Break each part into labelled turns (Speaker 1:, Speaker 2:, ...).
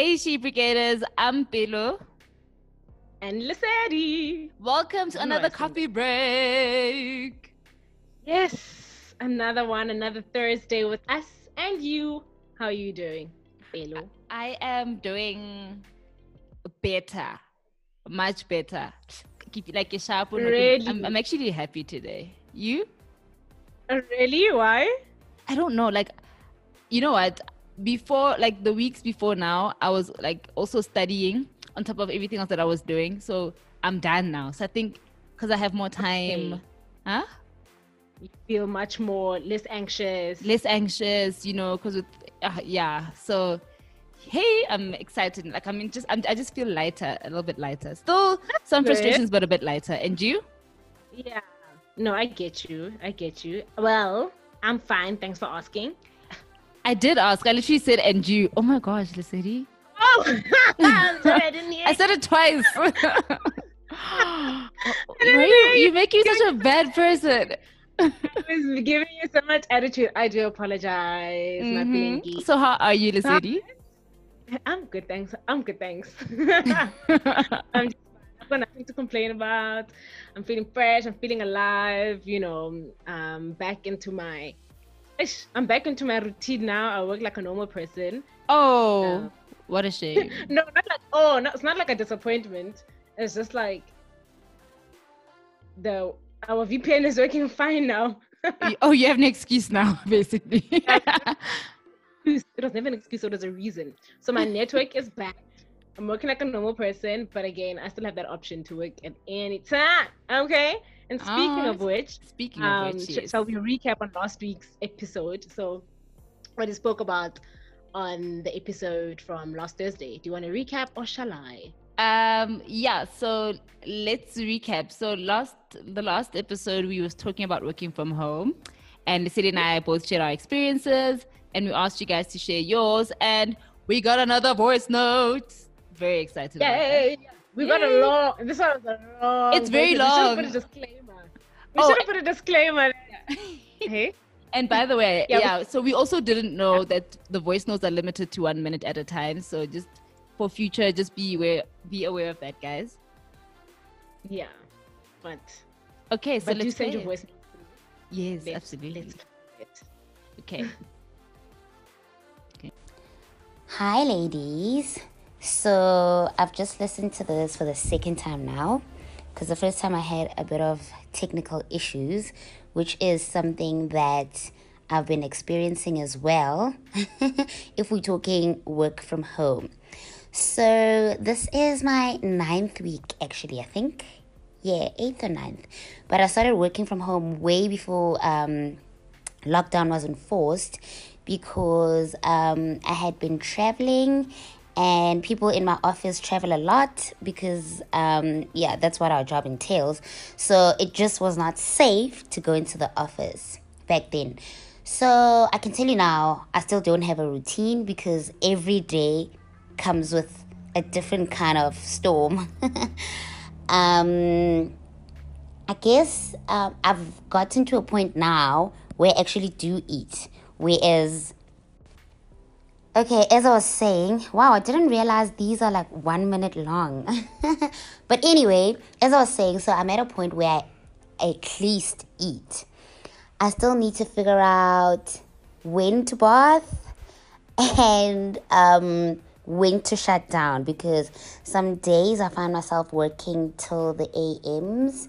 Speaker 1: Hey, Sheep Brigaders, I'm Pelo.
Speaker 2: And Lissetti.
Speaker 1: Welcome to another coffee break.
Speaker 2: Yes, another one, another Thursday with us and you. How are you doing, Pelo?
Speaker 1: I am doing better, much better. Keep it like a sharp one.
Speaker 2: Really?
Speaker 1: I'm, I'm actually happy today. You?
Speaker 2: Uh, really? Why?
Speaker 1: I don't know. Like, you know what? Before, like the weeks before now, I was like also studying on top of everything else that I was doing. So I'm done now. So I think because I have more time,
Speaker 2: Okay.
Speaker 1: huh?
Speaker 2: You feel much more less anxious.
Speaker 1: less anxious, you know, because with uh, yeah. So hey, I'm excited. Like I mean, just I'm, I just feel lighter, a little bit lighter. Still some
Speaker 2: good.
Speaker 1: frustrations, but a bit lighter. And you?
Speaker 2: Yeah. No, I get you. I get you. Well, I'm fine. Thanks for asking.
Speaker 1: I did ask. I literally said, "And you?" Oh my gosh, Leslie.
Speaker 2: Oh, I'm sorry, I didn't hear.
Speaker 1: I said it twice. You,
Speaker 2: you.
Speaker 1: make you such a bad person.
Speaker 2: I was giving you so much attitude. I do apologize.
Speaker 1: Mhm. So how are you, Leslie?
Speaker 2: I'm good, thanks. I'm good, thanks. I'm just I've got nothing to complain about. I'm feeling fresh. I'm feeling alive. You know, um, back into my. Ish, I'm back into my routine now. I work like a normal person.
Speaker 1: oh,
Speaker 2: Uh,
Speaker 1: what a shame.
Speaker 2: No, not like oh, no, it's not like a disappointment. It's just like the our VPN is working fine now.
Speaker 1: Oh, you have an excuse now, basically.
Speaker 2: It was never an excuse, it was a reason. So my network is back. I'm working like a normal person, but again, I still have that option to work at any time. Okay. And speaking of
Speaker 1: Ah,
Speaker 2: which,
Speaker 1: Speaking
Speaker 2: um,
Speaker 1: of which, yes.
Speaker 2: shall we recap on last week's episode? So, what we spoke about on the episode from last Thursday. Do you want to recap or shall I?
Speaker 1: Um yeah, so let's recap. So last the last episode we was talking about working from home and City and I both shared our experiences and we asked you guys to share yours and we got another voice note. Very excited.
Speaker 2: Yay! We got a long. This one was a long.
Speaker 1: It's very long.
Speaker 2: We should have put a disclaimer.
Speaker 1: Oh,
Speaker 2: should have put a disclaimer. hey.
Speaker 1: And by the way,
Speaker 2: Yeah,
Speaker 1: yeah,
Speaker 2: we-
Speaker 1: so we also didn't know that the voice notes are limited to one minute at a time. So just for future, just be aware be aware of that, guys.
Speaker 2: Yeah, but
Speaker 1: Okay, so
Speaker 2: but
Speaker 1: let's
Speaker 2: you send your
Speaker 1: it.
Speaker 2: voice.
Speaker 1: Yes,
Speaker 2: Let's-
Speaker 1: absolutely.
Speaker 2: let's play it.
Speaker 1: Okay.
Speaker 3: Hi, ladies. So I've just listened to this for the second time now because the first time I had a bit of technical issues, which is something that I've been experiencing as well if we're talking work from home. So this is my ninth week, actually, I think. Yeah, eighth or ninth. But I started working from home way before um, lockdown was enforced because um, I had been traveling and people in my office travel a lot because um, yeah that's what our job entails so it just was not safe to go into the office back then so i can tell you now i still don't have a routine because every day comes with a different kind of storm um I guess um, I've gotten to a point now where I actually do eat. Whereas, okay, as I was saying, wow, I didn't realize these are like one minute long. but anyway, as I was saying, so I'm at a point where I at least eat. I still need to figure out when to bath and um, when to shut down because some days I find myself working till the AMs,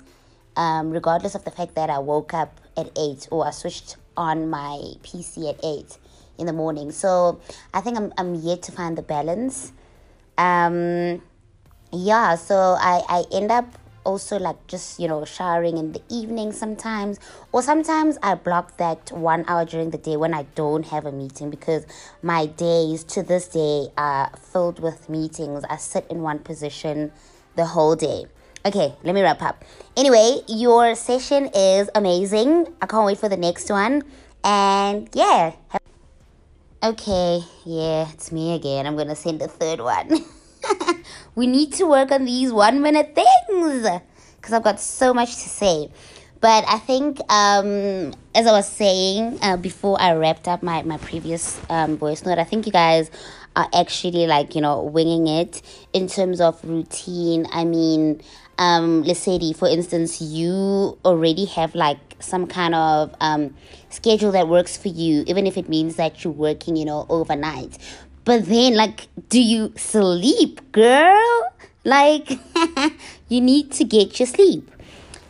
Speaker 3: um, regardless of the fact that I woke up at 8 or I switched on my PC at 8 in the morning. So I think I'm, I'm yet to find the balance. Um, yeah, so I, I end up also like just you know showering in the evening sometimes. Or sometimes i block that one hour during the day when i don't have a meeting because my days to this day are filled with meetings. I sit in one position the whole day. Okay let me wrap up. Anyway your session is amazing. I can't wait for the next one. And yeah okay yeah it's me again. I'm gonna send the third one. We need to work on these one minute things because I've got so much to say. But I think, um, as I was saying uh, before I wrapped up my, my previous um, voice note, I think you guys are actually like you know winging it in terms of routine. I mean um let's say for instance you already have like some kind of um schedule that works for you even if it means that you're working you know overnight but then like do you sleep girl like you need to get your sleep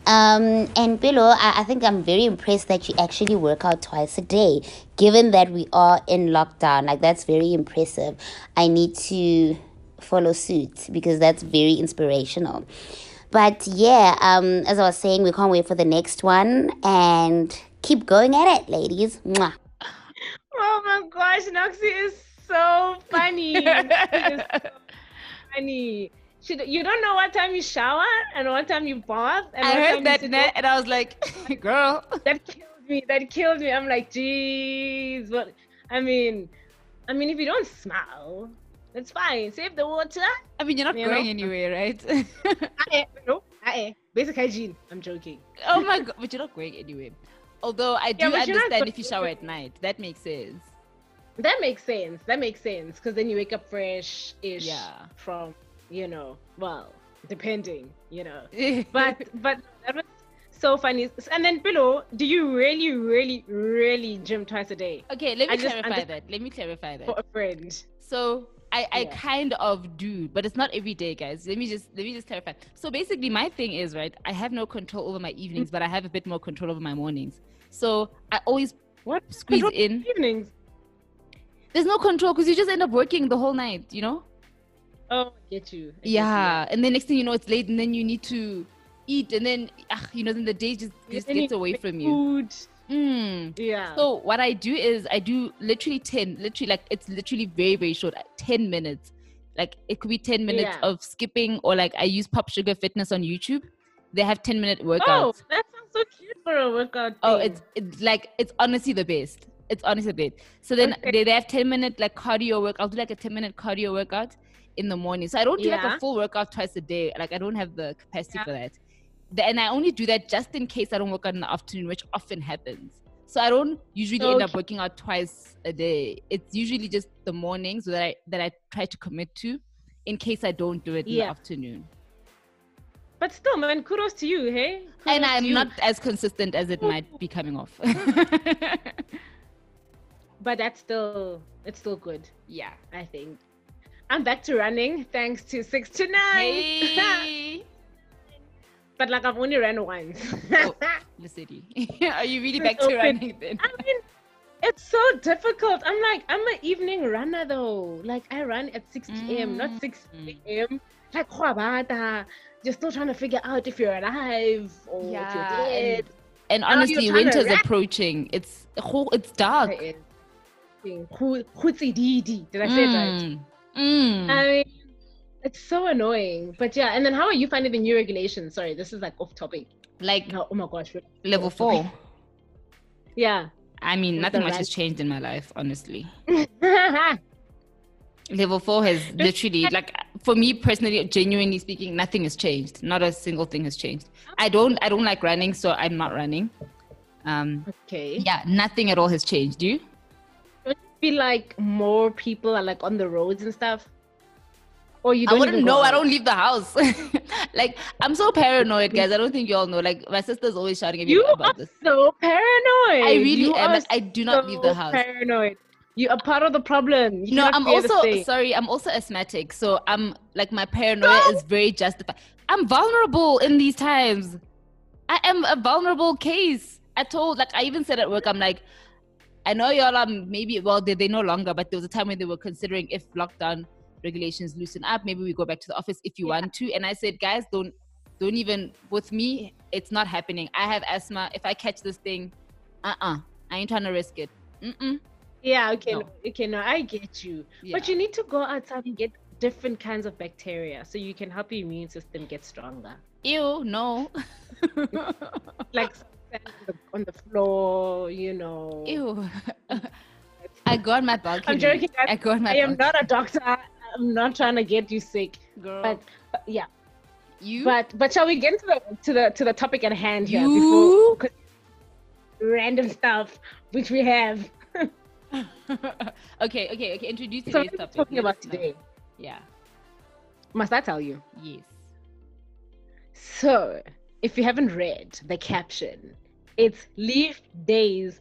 Speaker 3: um, and Bilo, I, I think I'm very impressed that you actually work out twice a day, given that we are in lockdown. Like, that's very impressive. I need to follow suit because that's very inspirational. But yeah, um, as I was saying, we can't wait for the next one and keep going at it, ladies. Mwah.
Speaker 2: Oh my gosh, Noxie is so funny. is so funny she, you don't know what time you shower and what time you bath. And
Speaker 1: I heard that net, and I was like, girl.
Speaker 2: That killed me. That killed me. I'm like, jeez. What? I mean, I mean, if you don't smile, that's fine. Save the water.
Speaker 1: I mean, you're not you going know? anywhere, right?
Speaker 2: I, no, I, basic hygiene. I'm joking.
Speaker 1: Oh my god, but you're not going anywhere. Although I do yeah, understand if you shower at night, that makes sense.
Speaker 2: That makes sense. That makes sense because then you wake up fresh-ish yeah. from you know, well, depending, you know. but but that was so funny. And then below, do you really, really, really gym twice a day?
Speaker 1: Okay, let me I clarify just, that. Let me clarify that.
Speaker 2: For a friend.
Speaker 1: So I, I yeah. kind of do, but it's not every day, guys. Let me just let me just clarify. So basically my thing is, right, I have no control over my evenings, but I have a bit more control over my mornings. So I always
Speaker 2: what
Speaker 1: squeeze control in
Speaker 2: evenings.
Speaker 1: There's no control because you just end up working the whole night, you know?
Speaker 2: Oh, get you. I
Speaker 1: yeah, get and then next thing you know, it's late, and then you need to eat, and then ugh, you know, then the day just just gets away from you.
Speaker 2: Food.
Speaker 1: Mm.
Speaker 2: Yeah.
Speaker 1: So what I do is I do literally ten, literally like it's literally very very short, ten minutes. Like it could be ten minutes yeah. of skipping, or like I use Pop Sugar Fitness on YouTube. They have ten minute workouts. Oh,
Speaker 2: that sounds so cute for a workout.
Speaker 1: Oh, thing. Oh, it's it's like it's honestly the best. It's honestly the best. So then okay. they, they have ten minute like cardio work. I'll do like a ten minute cardio workout in the morning. So I don't do yeah. like a full workout twice a day. Like I don't have the capacity yeah. for that. And I only do that just in case I don't work out in the afternoon, which often happens. So I don't usually okay. end up working out twice a day. It's usually just the mornings that I that I try to commit to, in case I don't do it in the afternoon.
Speaker 2: But still, man, kudos to you, hey. Kudos
Speaker 1: and I'm not as consistent as it might be coming off.
Speaker 2: but that's still it's still good.
Speaker 1: Yeah,
Speaker 2: I think. I'm back to running thanks to six to nine.
Speaker 1: Hey.
Speaker 2: but like I've only ran once.
Speaker 1: oh, the city. Are you really back to running then?
Speaker 2: I mean, it's so difficult. I'm like, I'm an evening runner though. Like I run at 6 p.m., mm. not 6 a.m. Like you're still trying to figure out if you're alive or yeah, if you're dead.
Speaker 1: And, and honestly, winter's approaching. It's it's dark.
Speaker 2: Did I say mm. it right?
Speaker 1: Mm.
Speaker 2: I mean, it's so annoying. But yeah, and then how are you finding the new regulations? Sorry, this is like off topic.
Speaker 1: Like,
Speaker 2: oh, oh my gosh,
Speaker 1: level four.
Speaker 2: yeah.
Speaker 1: I mean, nothing much has changed in my life, honestly. level four has literally, like, for me personally, genuinely speaking, nothing has changed. Not a single thing has changed. I don't, I don't like running, so I'm not running. Um,
Speaker 2: okay.
Speaker 1: Yeah, nothing at all has changed. Do you don't you?
Speaker 2: feel like more people are like on the roads and stuff? Or you
Speaker 1: don't I wouldn't know. I don't leave the house. like I'm so paranoid, guys. I don't think you all know. Like my sister's always shouting at me
Speaker 2: you
Speaker 1: about
Speaker 2: this. So paranoid.
Speaker 1: I really you am. I do not so leave the house.
Speaker 2: Paranoid. You are part of the problem. You
Speaker 1: no, I'm also sorry. I'm also asthmatic, so I'm like my paranoia no. is very justified. I'm vulnerable in these times. I am a vulnerable case. I told, like, I even said at work, I'm like, I know y'all are maybe well they they no longer, but there was a time when they were considering if lockdown regulations loosen up, maybe we go back to the office if you yeah. want to. And I said, guys, don't don't even with me, it's not happening. I have asthma. If I catch this thing, uh uh-uh, uh I ain't trying to risk it. Mm-mm.
Speaker 2: Yeah, okay, no. okay, no, I get you. Yeah. But you need to go outside and get different kinds of bacteria so you can help your immune system get stronger.
Speaker 1: Ew, no.
Speaker 2: like on the, floor, you know.
Speaker 1: Ew. I got my balcony.
Speaker 2: I'm joking.
Speaker 1: I, I got my.
Speaker 2: I am not a doctor. I'm not trying to get you sick,
Speaker 1: girl.
Speaker 2: But, but yeah.
Speaker 1: You.
Speaker 2: But but shall we get to the to the to the topic at hand here
Speaker 1: you?
Speaker 2: before random stuff which we have.
Speaker 1: okay, okay, okay. Introduce
Speaker 2: So
Speaker 1: today's
Speaker 2: what are we
Speaker 1: topic.
Speaker 2: talking about today?
Speaker 1: Yeah.
Speaker 2: Must I tell you?
Speaker 1: Yes.
Speaker 2: So, if you haven't read the caption, it's leave days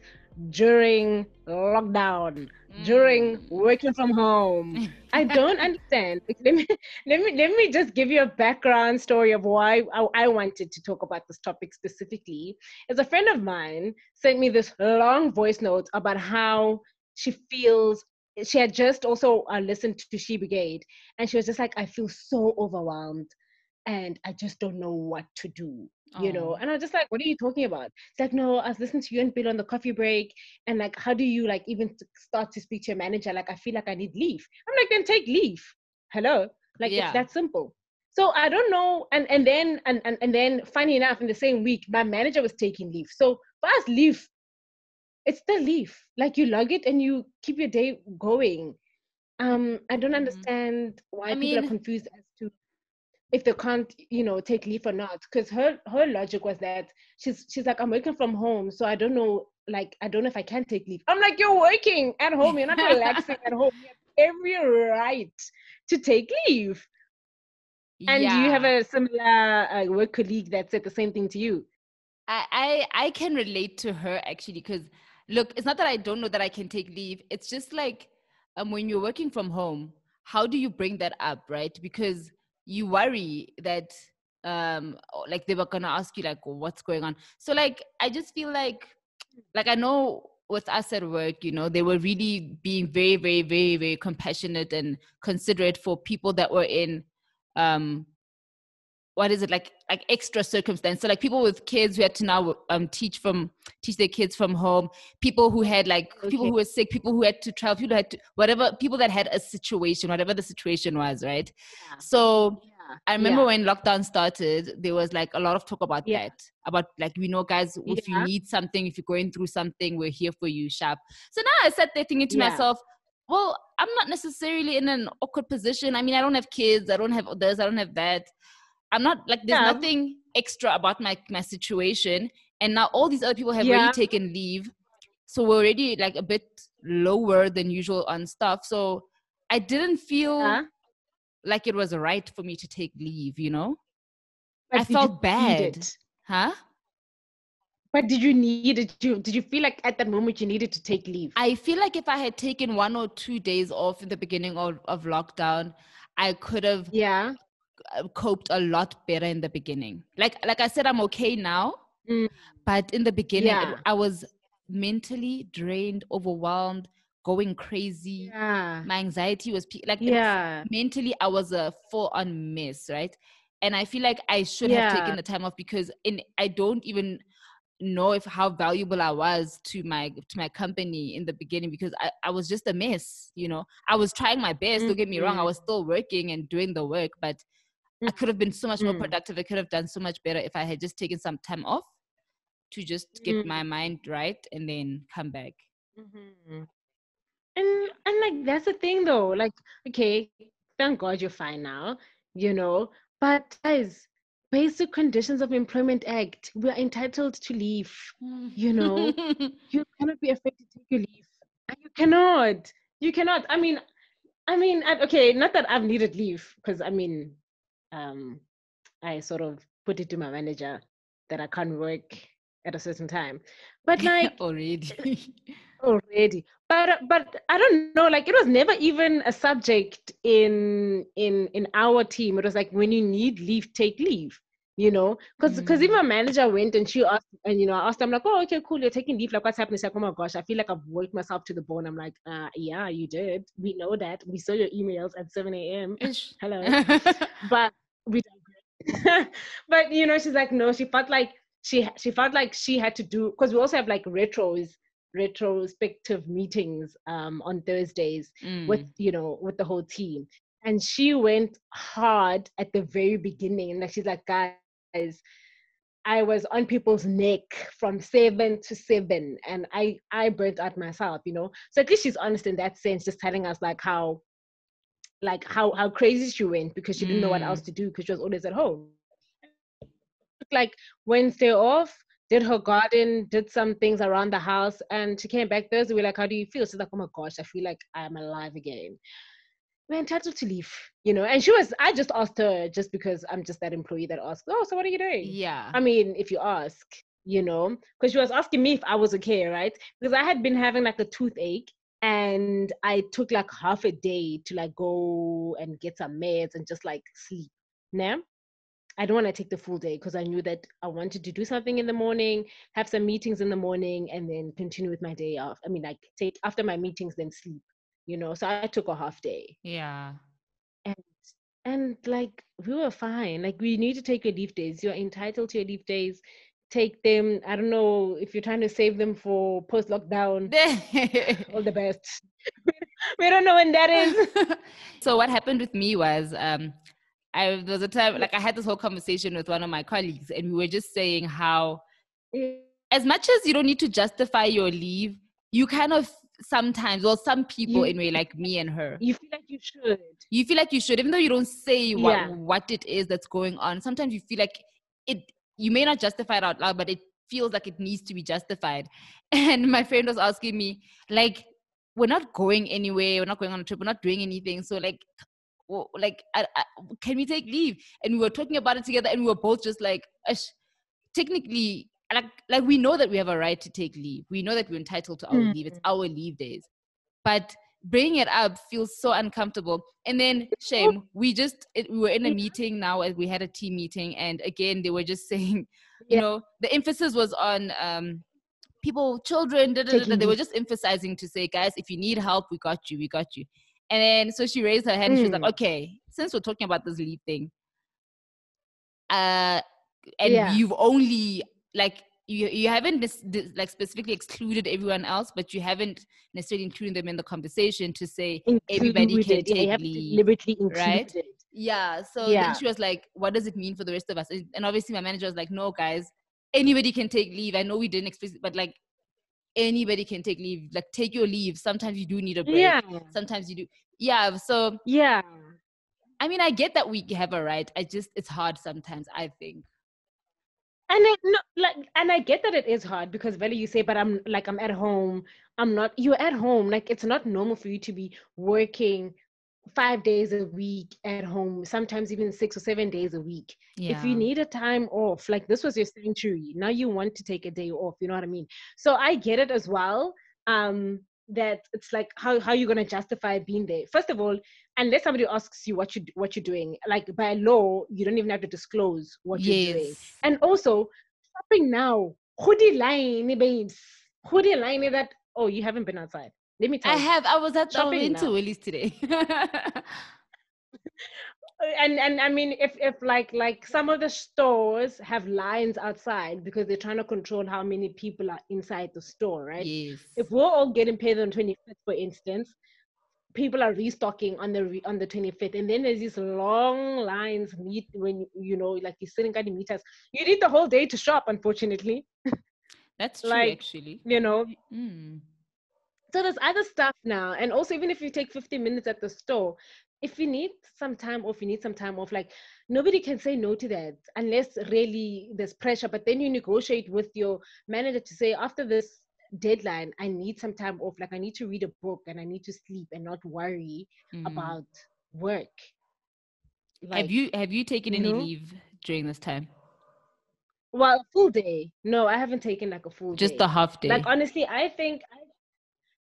Speaker 2: during lockdown, during
Speaker 1: Mm.
Speaker 2: working from home. I don't understand. Let me let me let me just give you a background story of why I, I wanted to talk about this topic specifically. As a friend of mine sent me this long voice note about how she feels. She had just also uh, listened to She Brigade, and she was just like, "I feel so overwhelmed, and I just don't know what to do." You know,
Speaker 1: Oh.
Speaker 2: and I was just like, "What are you talking about?" It's like, "No, I was listening to you and Bill on the coffee break, and like, how do you like even start to speak to your manager? Like, I feel like I need leave. I'm like, then take leave. Hello, like
Speaker 1: Yeah.
Speaker 2: it's that simple. So I don't know, and and then and, and and then funny enough, in the same week, my manager was taking leave. So for us, leave, it's still leave. Like you log it and you keep your day going. Um, I don't
Speaker 1: Mhm.
Speaker 2: understand why
Speaker 1: I
Speaker 2: people are confused as to if they can't, you know, take leave or not. Because her her logic was that she's she's like, I'm working from home, so I don't know, like I don't know if I can take leave. I'm like, you're working at home, you're not relaxing at home. You have every right to take leave. And do you have a similar uh, work colleague that said the same thing to you?
Speaker 1: I, I I can relate to her actually because look, it's not that I don't know that I can take leave. It's just like um when you're working from home, how do you bring that up, right? Because you worry that um like they were gonna ask you like what's going on. So like I just feel like like I know with us at work, you know, they were really being very, very, very, very compassionate and considerate for people that were in um what is it like like extra circumstance so like people with kids who had to now um teach from teach their kids from home people who had like people who were sick people who had to travel people who had to whatever people that had a situation whatever the situation was right so
Speaker 2: Yeah.
Speaker 1: I remember
Speaker 2: Yeah.
Speaker 1: when lockdown started, there was like a lot of talk about
Speaker 2: Yeah.
Speaker 1: that. About like, we know, guys, if you need something, if you're going through something, we're here for you, sharp. So now I sat there thinking to
Speaker 2: Yeah.
Speaker 1: myself, well, I'm not necessarily in an awkward position. I mean, I don't have kids, I don't have this, I don't have that. I'm not like there's
Speaker 2: Yeah.
Speaker 1: nothing extra about my my situation. And now all these other people have
Speaker 2: Yeah.
Speaker 1: already taken leave. So we're already like a bit lower than usual on stuff. So I didn't feel
Speaker 2: Yeah.
Speaker 1: like it was right for me to take leave, you know?
Speaker 2: But
Speaker 1: I felt bad. Huh?
Speaker 2: But did you need it? Did you, did you feel like at that moment you needed to take leave?
Speaker 1: I feel like if I had taken one or two days off in the beginning of, of lockdown, I could have
Speaker 2: yeah.
Speaker 1: Uh, coped a lot better in the beginning. Like like I said, I'm okay now,
Speaker 2: Mm.
Speaker 1: but in the beginning,
Speaker 2: Yeah.
Speaker 1: I was mentally drained, overwhelmed, going crazy.
Speaker 2: Yeah.
Speaker 1: My anxiety was like it was-
Speaker 2: Yeah.
Speaker 1: mentally I was a full on mess, right? And I feel like I should have taken the time off because in I don't even know if how valuable I was to my to my company in the beginning because I, I was just a mess, you know. I was trying my best, don't get me wrong, I
Speaker 2: Mhm.
Speaker 1: was still working and doing the work, but I could have been so much more
Speaker 2: Mm.
Speaker 1: productive. I could have done so much better if I had just taken some time off to just get
Speaker 2: Mm.
Speaker 1: my mind right and then come back.
Speaker 2: Mhm. And and like that's the thing though. Like, okay, thank God you're fine now, you know. But guys, basic conditions of employment act, we are entitled to leave. You know, you cannot be afraid to take your leave. You cannot. You cannot. I mean, I mean, okay, not that I've needed leave, because I mean, um, I sort of put it to my manager that I can't work at a certain time. But like
Speaker 1: already.
Speaker 2: already. But uh, but i don't know like it was never even a subject in in in our team. It was like when you need leave take leave you know? Because because even my manager went and she asked and you know i asked them like oh okay cool you're taking leave. Like what's happening? Like oh my gosh i feel like i've worked myself to the bone. I'm like uh yeah you did. We know that. We saw your emails at 7 a.m hello. But we digress. but you know she's like no she felt like she she felt like she had to do because we also have like retros retrospective meetings um on thursdays with
Speaker 1: Mm.
Speaker 2: you know with the whole team and she went hard at the very beginning and like she's like guys i was on people's neck from seven to seven and i i burnt out myself you know so at least she's honest in that sense just telling us like how like how how crazy she went because she didn't know what
Speaker 1: Mm.
Speaker 2: else to do because she was always at home like wednesday off did her garden, did some things around the house, and she came back Thursday. We're like, "How do you feel?" She's like, "Oh my gosh, I feel like I'm alive again." We're entitled to leave, you know. And she was. I just asked her just because I'm just that employee that asks, "Oh, so what are you doing?"
Speaker 1: Yeah.
Speaker 2: I mean, if you ask, you know, because she was asking me if I was okay, right? Because I had been having like a toothache and I took like half a day to like go and get some meds and just like sleep. Now, I don't want to take the full day because I knew that I wanted to do something in the morning, have some meetings in the morning, and then continue with my day off. I mean, like take after my meetings, then sleep. You know, so I took a half day.
Speaker 1: Yeah.
Speaker 2: And and like we were fine. Like we need to take your leave days. You're entitled to your leave days take them. I don't know if you're trying to save them for post lockdown. All the best. we don't know when that is.
Speaker 1: so what happened with me was um I there was a time like I had this whole conversation with one of my colleagues and we were just saying how as much as you don't need to justify your leave, you kind of sometimes well some people
Speaker 2: You-
Speaker 1: anyway like me and her
Speaker 2: You feel like you should.
Speaker 1: you feel like you should even though you don't say what
Speaker 2: Yeah.
Speaker 1: what it is that's going on sometimes you feel like it you may not justify it out loud but it feels like it needs to be justified. And my friend was asking me like we're not going anywhere we're not going on a trip we're not doing anything. So like like I, I, can we take leave? And we were talking about it together and we were both just like "Ash, technically like like we know that we have a right to take leave. We know that we're entitled to our mm. leave. It's our leave days. But bringing it up feels so uncomfortable and then shame we just it, we were in a meeting now as we had a team meeting and again they were just saying you
Speaker 2: Yeah.
Speaker 1: know the emphasis was on um people children da, da, da. They were just emphasizing to say guys if you need help we got you we got you and then so she raised her hand she was like
Speaker 2: Mm.
Speaker 1: okay since we're talking about this leave thing uh and
Speaker 2: Yeah.
Speaker 1: you've only like you you haven't dis- dis- like specifically excluded everyone else but you haven't necessarily included them in the conversation to say everybody can
Speaker 2: Included. Yeah,
Speaker 1: take leave,
Speaker 2: deliberately
Speaker 1: right?
Speaker 2: it.
Speaker 1: yeah so
Speaker 2: Yeah.
Speaker 1: then she was like what does it mean for the rest of us and and obviously my manager was like no guys anybody can take leave i know we didn't explicit but like anybody can take leave like take your leave sometimes you do need a break
Speaker 2: Yeah.
Speaker 1: sometimes you do yeah so
Speaker 2: Yeah.
Speaker 1: i mean i get that we have a right i just it's hard sometimes i think
Speaker 2: and I, no, like and i get that it is hard because Valley, you say but i'm like i'm at home. I'm not you're at home. Like it's not normal for you to be working five days a week at home sometimes even six or seven days a week.
Speaker 1: Yeah
Speaker 2: if you need a time off like this was your sanctuary now you want to take a day off you know what i mean? So i get it as well. Um that it's like how how you going to justify being there first of all unless somebody asks you what you what you're doing like by law you don't even have to disclose what you're doing
Speaker 1: yes
Speaker 2: and also, shopping now. Who Hoodie line, babes. Hoodie line that, oh, you haven't been outside. Let me tell
Speaker 1: I
Speaker 2: you.
Speaker 1: have. I was at I
Speaker 2: Shopping
Speaker 1: went to
Speaker 2: now.
Speaker 1: Today.
Speaker 2: And and I mean, if if like like some of the stores have lines outside because they're trying to control how many people are inside the store, right?
Speaker 1: yes.
Speaker 2: If we're all getting paid on 25th, for instance, people are restocking on the re- on the 25th, and then there's these long lines meet when you know, like you're sitting at the meters. You need the whole day to shop, unfortunately.
Speaker 1: That's true,
Speaker 2: like,
Speaker 1: actually.
Speaker 2: You know,
Speaker 1: Mm.
Speaker 2: so there's other stuff now and also even if you take 15 minutes at the store if you need some time off you need some time off like nobody can say no to that unless really there's pressure but then you negotiate with your manager to say after this deadline i need some time off like i need to read a book and i need to sleep and not worry
Speaker 1: Mm.
Speaker 2: about work
Speaker 1: have you have you taken any
Speaker 2: know?
Speaker 1: leave during this time?
Speaker 2: well a full day no i haven't taken like a full
Speaker 1: Just
Speaker 2: day.
Speaker 1: the half day.
Speaker 2: Like honestly, I think I,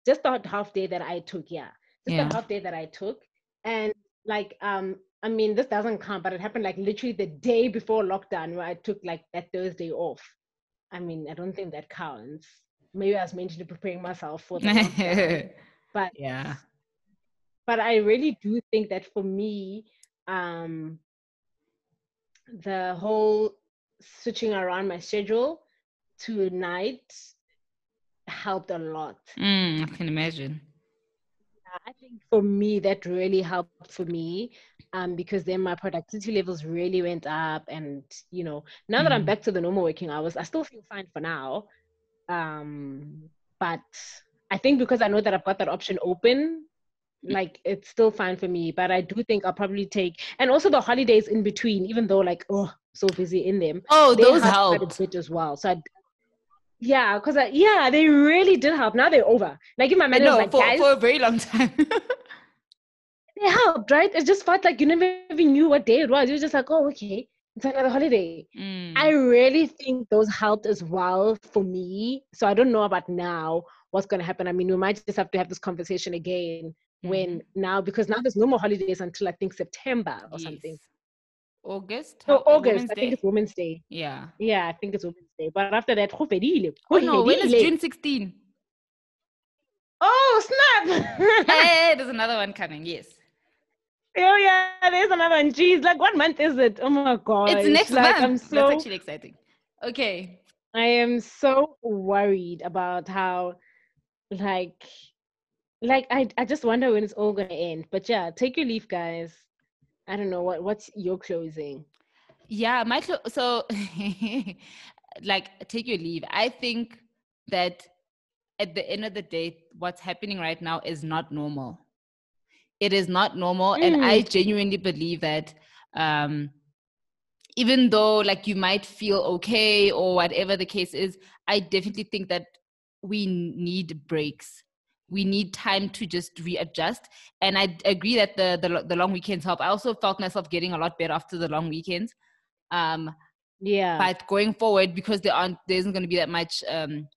Speaker 2: just the half day that I took, yeah, just
Speaker 1: Yeah.
Speaker 2: the half day that I took, and like um, I mean, this doesn't count, but it happened like literally the day before lockdown where I took like that Thursday off. I mean, I don't think that counts. Maybe I was mentally preparing myself for lockdown, but
Speaker 1: yeah.
Speaker 2: but I really do think that for me, um, the whole switching around my schedule to night helped a lot.
Speaker 1: Mm, I can imagine.
Speaker 2: I think for me that really helped for me um, because then my productivity levels really went up, and you know now that I'm
Speaker 1: Mhm.
Speaker 2: back to the normal working hours, I still feel fine for now. Um, but I think because I know that I've got that option open, like it's still fine for me. But I do think I'll probably take, and also the holidays in between, even though like oh so busy in them,
Speaker 1: Oh, those
Speaker 2: help
Speaker 1: helped.
Speaker 2: a bit as well. So I, Yeah, because yeah, they really did help. Now they're over. Like if my manager
Speaker 1: no,
Speaker 2: like,
Speaker 1: for, for a very long time.
Speaker 2: they helped, right? It just felt like you never even knew what day it was. You were just like, oh, okay, it's another holiday.
Speaker 1: Mm.
Speaker 2: I really think those helped as well for me. So I don't know about now what's going to happen. I mean, we might just have to have this conversation again when now because now there's no more holidays until I think September or something.
Speaker 1: August.
Speaker 2: Oh,
Speaker 1: no,
Speaker 2: August,
Speaker 1: Women's
Speaker 2: I think it's Women's Day.
Speaker 1: Yeah.
Speaker 2: Yeah, I think it's Women's Day. But after that.
Speaker 1: Oh no, when is. June 16?
Speaker 2: Oh snap!
Speaker 1: hey, there's another one coming. Yes.
Speaker 2: oh yeah, there's another one. Jeez, like what month is it? Oh my god!
Speaker 1: It's next
Speaker 2: like,
Speaker 1: month.
Speaker 2: I'm so, That's
Speaker 1: actually exciting. Okay.
Speaker 2: I am so worried about how, like, like I I just wonder when it's all gonna end. But yeah, take your leave, guys. I don't know what what's your closing.
Speaker 1: Yeah, my clo- so like take your leave. I think that at the end of the day, what's happening right now is not normal. It is not normal, and I genuinely believe that um, even though like you might feel okay or whatever the case is, I definitely think that we need breaks. We need time to just readjust, and I agree that the the, the long weekends help. I also felt myself getting a lot better after the long weekends. Um,
Speaker 2: Yeah.
Speaker 1: but going forward because there aren't there isn't going to be that much um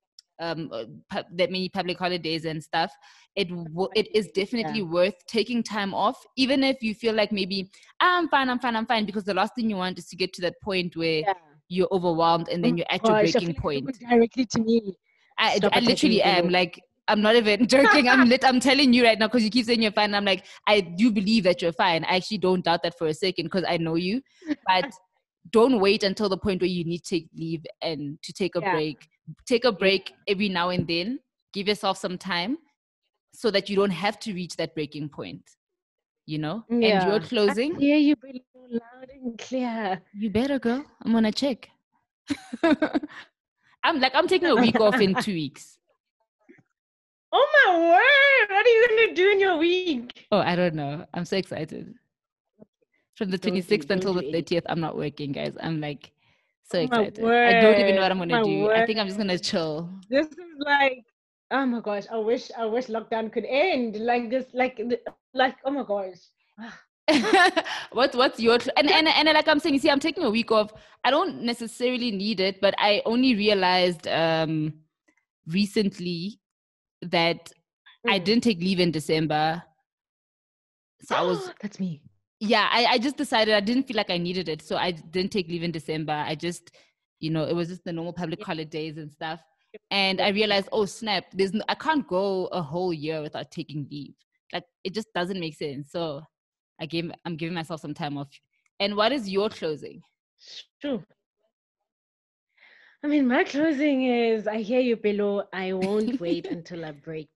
Speaker 1: um uh, pu- that many public holidays and stuff it w- it is definitely worth taking time off even if you feel like maybe "Ah, i'm fine i'm fine i'm fine because the last thing you want is to get to that point where
Speaker 2: yeah.
Speaker 1: you're overwhelmed and then
Speaker 2: Oh
Speaker 1: you're at your
Speaker 2: gosh,
Speaker 1: breaking point
Speaker 2: directly to me.
Speaker 1: I, I literally am like I'm not even joking. I'm lit. I'm telling you right now because you keep saying you're fine. I'm like I do believe that you're fine. I actually don't doubt that for a second because I know you. But don't wait until the point where you need to take leave and to take a
Speaker 2: Yeah.
Speaker 1: break. Take a break every now and then. Give yourself some time so that you don't have to reach that breaking point. You know.
Speaker 2: Yeah.
Speaker 1: And you're
Speaker 2: closing. Yeah, you really loud and clear.
Speaker 1: You better go. I'm gonna check. I'm like I'm taking a week off in two weeks.
Speaker 2: Oh my word! What are you gonna do in your week?
Speaker 1: Oh, I don't know. I'm so excited. From the 26th
Speaker 2: don't
Speaker 1: until the 30th, I'm not working, guys. I'm like so
Speaker 2: Oh
Speaker 1: excited. I don't even know what I'm gonna
Speaker 2: my
Speaker 1: do. I think I'm just gonna chill.
Speaker 2: This is like, oh my gosh! I wish, I wish lockdown could end. Like this, like, like, oh my gosh.
Speaker 1: what what's your and, and and like I'm saying, you see, I'm taking a week off. I don't necessarily need it, but I only realized um recently that I
Speaker 2: Mm.
Speaker 1: didn't take leave in December. So I was
Speaker 2: That's me.
Speaker 1: yeah I, I just decided i didn't feel like i needed it so i didn't take leave in december i just you know it was just the normal public holidays and stuff and i realized oh snap there's no, i can't go a whole year without taking leave like it just doesn't make sense so i gave i'm giving myself some time off and what is your closing
Speaker 2: True. I mean, my closing is I hear you, Pillow. I won't wait until I break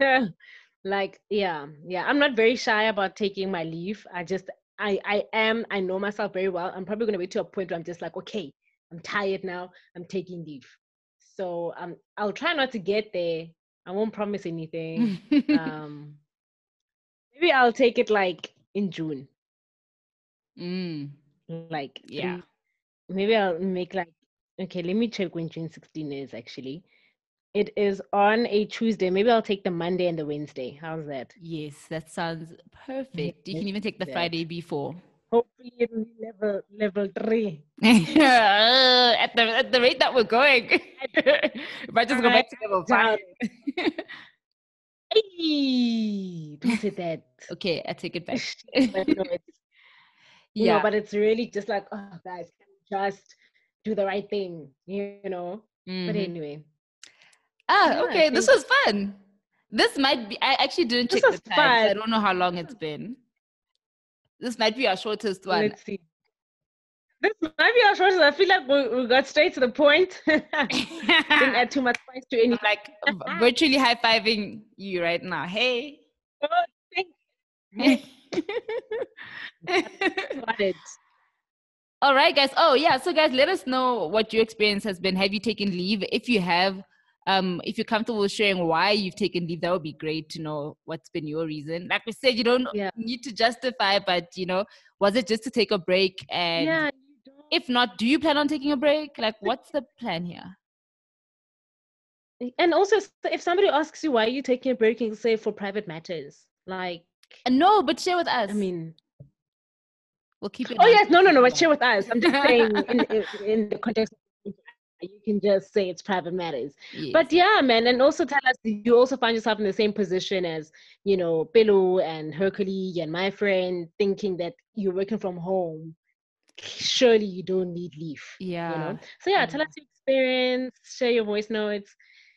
Speaker 2: down. like, yeah, yeah. I'm not very shy about taking my leave. I just, I, I am, I know myself very well. I'm probably going to wait to a point where I'm just like, okay, I'm tired now. I'm taking leave. So um, I'll try not to get there. I won't promise anything. um, maybe I'll take it like in June.
Speaker 1: mm,
Speaker 2: Like,
Speaker 1: Yeah.
Speaker 2: maybe I'll make like okay, let me check when June 16 is actually. It is on a Tuesday. Maybe I'll take the Monday and the Wednesday. How's that?
Speaker 1: yes that sounds perfect you can even take the friday before
Speaker 2: Hopefully it'll be level level three.
Speaker 1: at the at the rate that we're going if i just go back to level five
Speaker 2: Hey, don't say that.
Speaker 1: okay i take it back
Speaker 2: no,
Speaker 1: yeah
Speaker 2: know, but it's really just like, oh guys, just do the right thing, you know. But
Speaker 1: Mhm.
Speaker 2: anyway.
Speaker 1: Ah,
Speaker 2: Yeah,
Speaker 1: okay. This was fun. This might be. I actually didn't check the time. I don't know how long it's been. This might be our shortest one.
Speaker 2: Let's see. This might be our shortest. I feel like we, we got straight to the point. Didn't add too much spice to anything.
Speaker 1: like virtually high fiving you right now. Hey.
Speaker 2: Oh, thank got it.
Speaker 1: All right, guys. Oh, yeah. So, guys, let us know what your experience has been. Have you taken leave? If you have, um, if you're comfortable sharing why you've taken leave, that would be great to know what's been your reason. Like we said, you don't
Speaker 2: Yeah.
Speaker 1: need to justify, but you know, was it just to take a break? And
Speaker 2: Yeah.
Speaker 1: if not, do you plan on taking a break? Like, what's the plan here?
Speaker 2: And also, if somebody asks you why you're you taking a break, you can say for private matters. Like,
Speaker 1: No, but share with us.
Speaker 2: I mean,
Speaker 1: we'll keep it.
Speaker 2: oh yes, no, no, no, but share with us. I'm just saying in, in, in the context. You can just say it's private matters.
Speaker 1: Yes.
Speaker 2: But yeah, man, and also tell us you also find yourself in the same position as you know Pelu and Hercules and my friend, thinking that you're working from home. Surely you don't need leave.
Speaker 1: yeah,
Speaker 2: You know. So yeah, tell us your experience. Share your voice notes.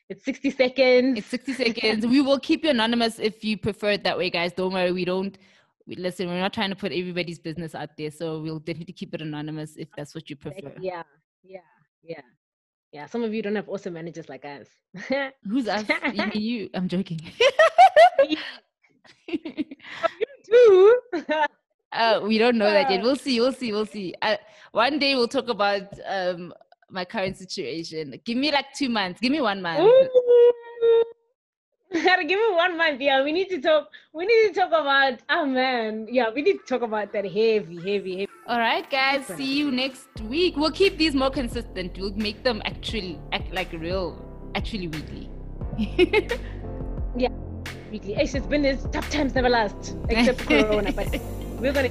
Speaker 2: It's 60 seconds.
Speaker 1: It's 60 seconds. we will keep you anonymous if you prefer it that way, guys. Don't worry. We don't. We, listen, we're not trying to put everybody's business out there, so we'll definitely keep it anonymous if that's what you prefer.
Speaker 2: yeah, yeah, yeah, yeah. Some of you don't have awesome managers like us.
Speaker 1: Who's us? you, you? I'm joking.
Speaker 2: you Too.
Speaker 1: uh, we don't know that yet. We'll see. We'll see. We'll see. Uh, one day we'll talk about um my current situation. Give me like two months. Give me one month.
Speaker 2: Ooh. Gotta give me one month. Yeah, we need to talk. We need to talk about. Oh man, yeah, we need to talk about that heavy, heavy, heavy.
Speaker 1: All right, guys. See you next week. We'll keep these more consistent. We'll make them actually act like real, actually weekly.
Speaker 2: Yeah, weekly. It's just been this tough times never last, except Corona. But we're gonna.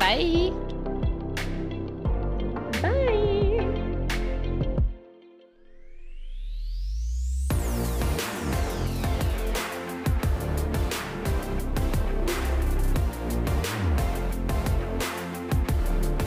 Speaker 1: Bye.